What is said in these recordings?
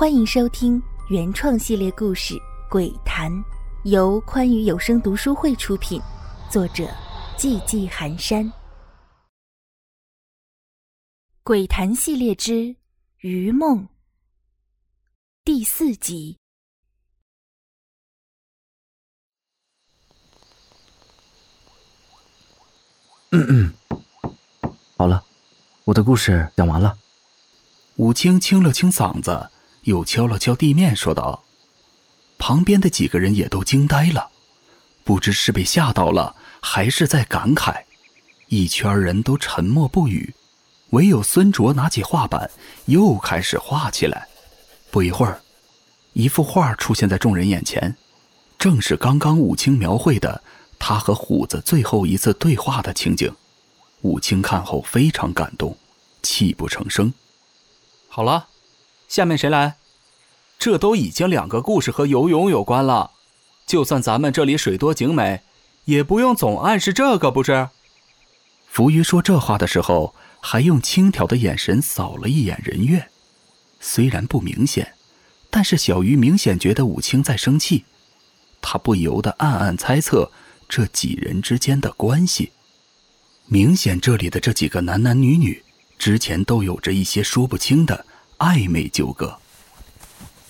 欢迎收听原创系列故事《鬼谈》，由宽裕有声读书会出品，作者寂寂寒山。《鬼谈》系列之《余梦》第四集。嗯嗯，好了，我的故事讲完了。武清清了清嗓子。又敲了敲地面，说道：“旁边的几个人也都惊呆了，不知是被吓到了，还是在感慨。一圈人都沉默不语，唯有孙卓拿起画板，又开始画起来。不一会儿，一幅画出现在众人眼前，正是刚刚武清描绘的他和虎子最后一次对话的情景。武清看后非常感动，泣不成声。好了。”下面谁来？这都已经两个故事和游泳有关了，就算咱们这里水多景美，也不用总暗示这个，不是？浮鱼说这话的时候，还用轻佻的眼神扫了一眼人月，虽然不明显，但是小鱼明显觉得武清在生气，他不由得暗暗猜测这几人之间的关系。明显这里的这几个男男女女之前都有着一些说不清的。暧昧纠葛，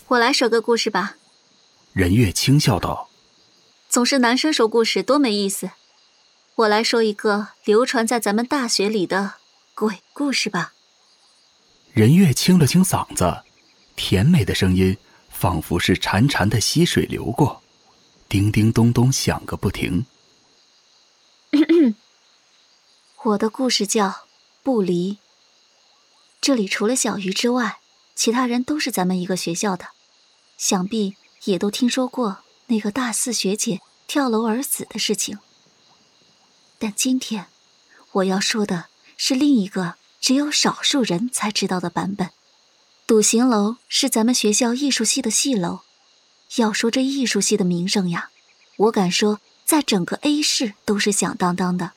我来说个故事吧。任月轻笑道：“总是男生说故事多没意思，我来说一个流传在咱们大学里的鬼故事吧。”任月清了清嗓子，甜美的声音仿佛是潺潺的溪水流过，叮叮咚咚响个不停。我的故事叫《不离》。这里除了小鱼之外，其他人都是咱们一个学校的，想必也都听说过那个大四学姐跳楼而死的事情。但今天我要说的是另一个只有少数人才知道的版本。笃行楼是咱们学校艺术系的系楼，要说这艺术系的名声呀，我敢说在整个 A 市都是响当当的。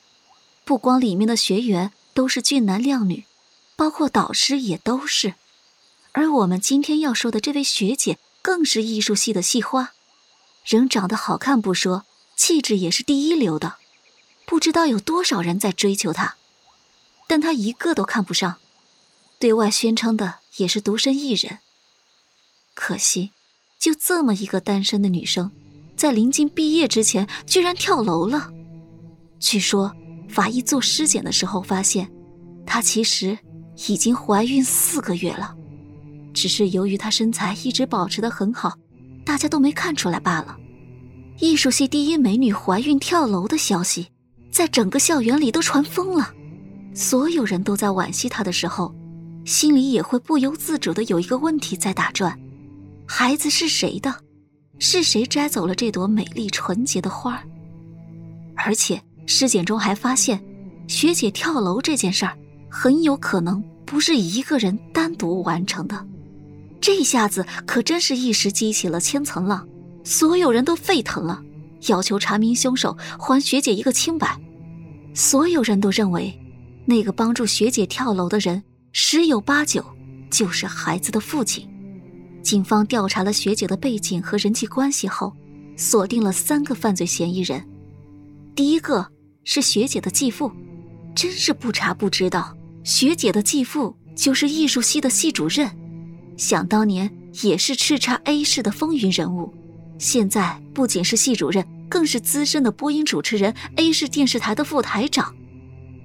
不光里面的学员都是俊男靓女，包括导师也都是。而我们今天要说的这位学姐，更是艺术系的系花，人长得好看不说，气质也是第一流的，不知道有多少人在追求她，但她一个都看不上，对外宣称的也是独身一人。可惜，就这么一个单身的女生，在临近毕业之前居然跳楼了。据说，法医做尸检的时候发现，她其实已经怀孕四个月了。只是由于她身材一直保持的很好，大家都没看出来罢了。艺术系第一美女怀孕跳楼的消息，在整个校园里都传疯了。所有人都在惋惜她的时候，心里也会不由自主的有一个问题在打转：孩子是谁的？是谁摘走了这朵美丽纯洁的花？而且尸检中还发现，学姐跳楼这件事儿很有可能不是一个人单独完成的。这下子可真是一时激起了千层浪，所有人都沸腾了，要求查明凶手，还学姐一个清白。所有人都认为，那个帮助学姐跳楼的人十有八九就是孩子的父亲。警方调查了学姐的背景和人际关系后，锁定了三个犯罪嫌疑人。第一个是学姐的继父，真是不查不知道，学姐的继父就是艺术系的系主任。想当年也是叱咤 A 市的风云人物，现在不仅是系主任，更是资深的播音主持人，A 市电视台的副台长，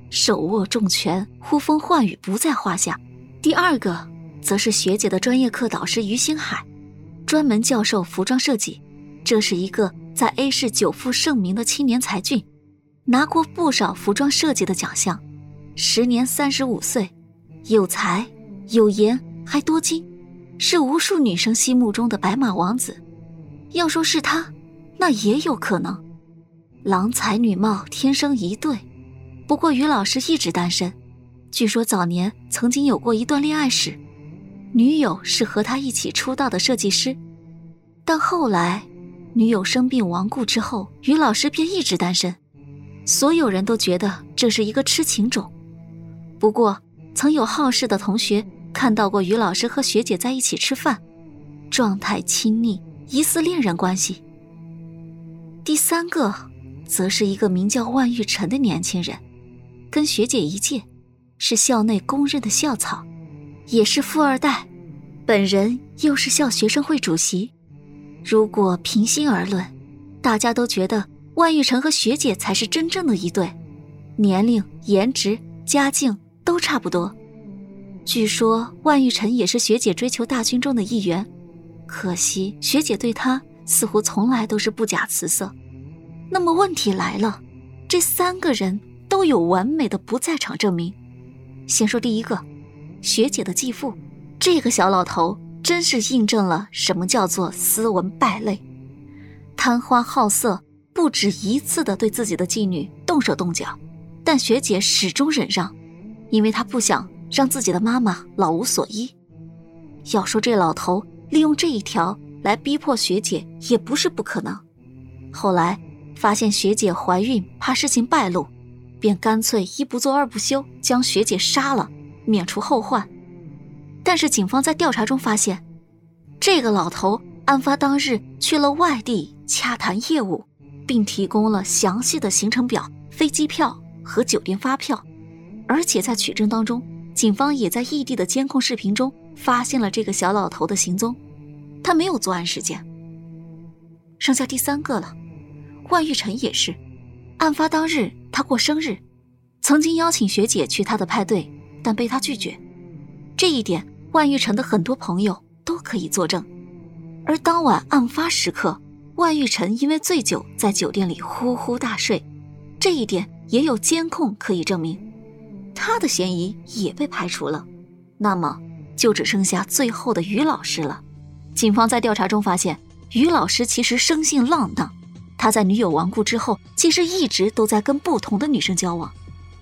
手握重权，呼风唤雨不在话下。第二个则是学姐的专业课导师于星海，专门教授服装设计，这是一个在 A 市久负盛名的青年才俊，拿过不少服装设计的奖项，时年三十五岁，有才有颜还多金。是无数女生心目中的白马王子，要说是他，那也有可能。郎才女貌，天生一对。不过于老师一直单身，据说早年曾经有过一段恋爱史，女友是和他一起出道的设计师。但后来，女友生病亡故之后，于老师便一直单身。所有人都觉得这是一个痴情种。不过，曾有好事的同学。看到过于老师和学姐在一起吃饭，状态亲昵，疑似恋人关系。第三个，则是一个名叫万玉成的年轻人，跟学姐一届，是校内公认的校草，也是富二代，本人又是校学生会主席。如果平心而论，大家都觉得万玉成和学姐才是真正的一对，年龄、颜值、家境都差不多。据说万玉成也是学姐追求大军中的一员，可惜学姐对他。似乎从来都是不假辞色。那么问题来了，这三个人都有完美的不在场证明。先说第一个，学姐的继父，这个小老头真是印证了什么叫做斯文败类，贪欢好色，不止一次的对自己的妓女动手动脚，但学姐始终忍让，因为她不想让自己的妈妈老无所依。要说这老头利用这一条。来逼迫学姐也不是不可能。后来发现学姐怀孕，怕事情败露，便干脆一不做二不休，将学姐杀了，免除后患。但是警方在调查中发现，这个老头案发当日去了外地洽谈业务，并提供了详细的行程表、飞机票和酒店发票。而且在取证当中，警方也在异地的监控视频中发现了这个小老头的行踪。他没有作案时间。剩下第三个了，万玉成也是。案发当日，他过生日，曾经邀请学姐去他的派对，但被他拒绝。这一点，万玉成的很多朋友都可以作证。而当晚案发时刻，万玉成因为醉酒在酒店里呼呼大睡，这一点也有监控可以证明，他的嫌疑也被排除了。那么，就只剩下最后的于老师了。警方在调查中发现，于老师其实生性浪荡。他在女友亡故之后，其实一直都在跟不同的女生交往。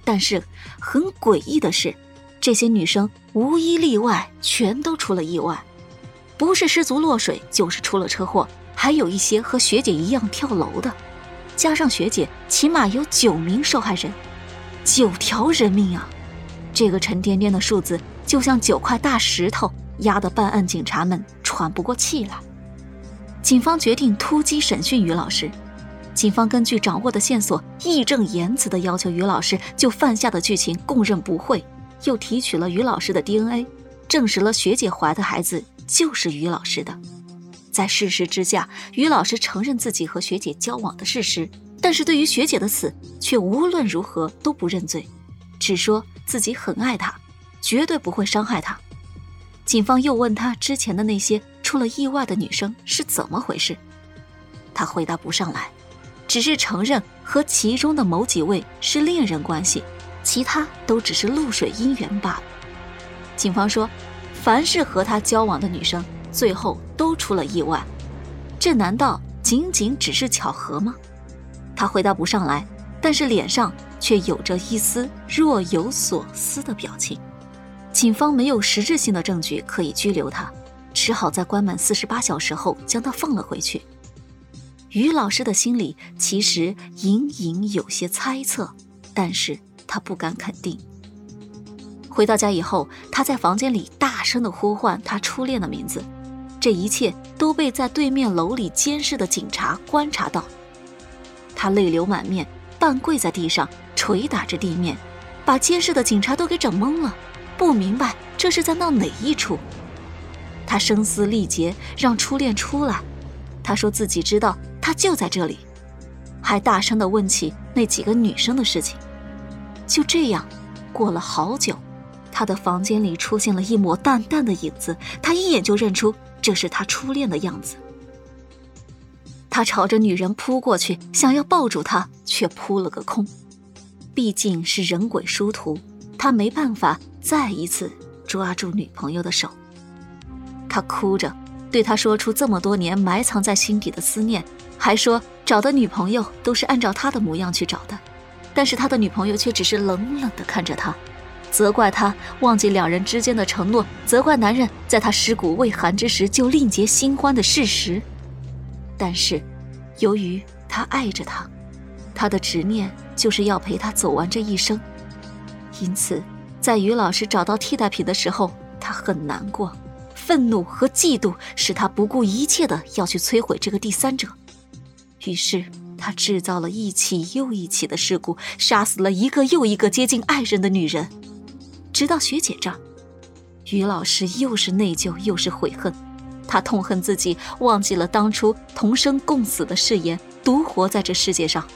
但是很诡异的是，这些女生无一例外全都出了意外，不是失足落水，就是出了车祸，还有一些和学姐一样跳楼的。加上学姐，起码有九名受害人，九条人命啊！这个沉甸甸的数字，就像九块大石头。压得办案警察们喘不过气来。警方决定突击审讯于老师。警方根据掌握的线索，义正言辞地要求于老师就犯下的剧情供认不讳，又提取了于老师的 DNA，证实了学姐怀的孩子就是于老师的。在事实之下，于老师承认自己和学姐交往的事实，但是对于学姐的死，却无论如何都不认罪，只说自己很爱她，绝对不会伤害她。警方又问他之前的那些出了意外的女生是怎么回事，他回答不上来，只是承认和其中的某几位是恋人关系，其他都只是露水姻缘罢了。警方说，凡是和他交往的女生，最后都出了意外，这难道仅仅只是巧合吗？他回答不上来，但是脸上却有着一丝若有所思的表情。警方没有实质性的证据可以拘留他，只好在关门四十八小时后将他放了回去。于老师的心里其实隐隐有些猜测，但是他不敢肯定。回到家以后，他在房间里大声的呼唤他初恋的名字，这一切都被在对面楼里监视的警察观察到。他泪流满面，半跪在地上，捶打着地面，把监视的警察都给整懵了。不明白这是在闹哪一出。他声嘶力竭让初恋出来，他说自己知道他就在这里，还大声的问起那几个女生的事情。就这样，过了好久，他的房间里出现了一抹淡淡的影子，他一眼就认出这是他初恋的样子。他朝着女人扑过去，想要抱住她，却扑了个空。毕竟是人鬼殊途，他没办法。再一次抓住女朋友的手，他哭着对她说出这么多年埋藏在心底的思念，还说找的女朋友都是按照他的模样去找的，但是他的女朋友却只是冷冷的看着他，责怪他忘记两人之间的承诺，责怪男人在他尸骨未寒之时就另结新欢的事实。但是，由于他爱着她，他的执念就是要陪她走完这一生，因此。在于老师找到替代品的时候，他很难过，愤怒和嫉妒使他不顾一切的要去摧毁这个第三者。于是他制造了一起又一起的事故，杀死了一个又一个接近爱人的女人。直到学姐这儿，于老师又是内疚又是悔恨。他痛恨自己忘记了当初同生共死的誓言，独活在这世界上。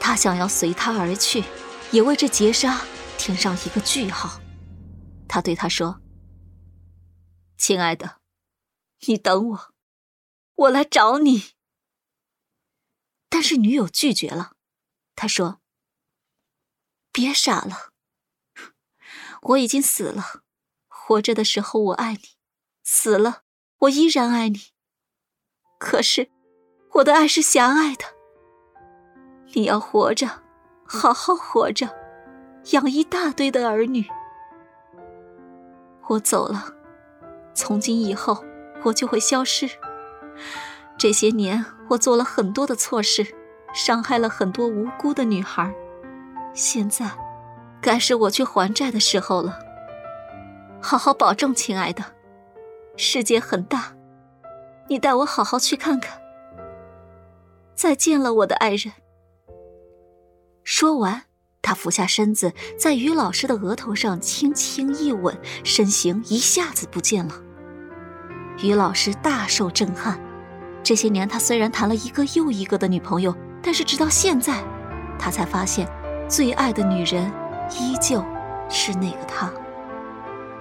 他想要随他而去，也为这劫杀添上一个句号。他对他说：“亲爱的，你等我，我来找你。”但是女友拒绝了。他说：“别傻了，我已经死了。活着的时候我爱你，死了。”我依然爱你，可是我的爱是狭隘的。你要活着，好好活着，养一大堆的儿女。我走了，从今以后我就会消失。这些年我做了很多的错事，伤害了很多无辜的女孩。现在，该是我去还债的时候了。好好保重，亲爱的。世界很大，你带我好好去看看。再见了，我的爱人。说完，他俯下身子，在于老师的额头上轻轻一吻，身形一下子不见了。于老师大受震撼。这些年，他虽然谈了一个又一个的女朋友，但是直到现在，他才发现，最爱的女人依旧是那个他。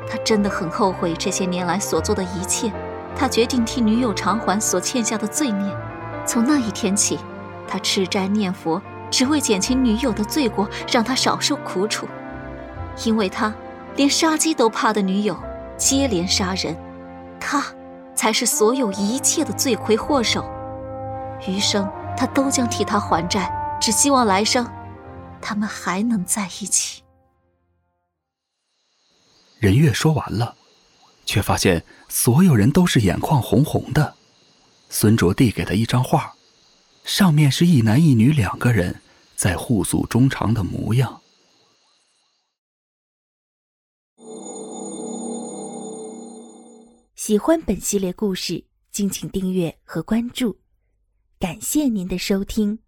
他真的很后悔这些年来所做的一切，他决定替女友偿还所欠下的罪孽。从那一天起，他吃斋念佛，只为减轻女友的罪过，让她少受苦楚。因为他连杀鸡都怕的女友接连杀人，他才是所有一切的罪魁祸首。余生他都将替她还债，只希望来生他们还能在一起。任月说完了，却发现所有人都是眼眶红红的。孙卓递给他一张画，上面是一男一女两个人在互诉衷肠的模样。喜欢本系列故事，敬请订阅和关注，感谢您的收听。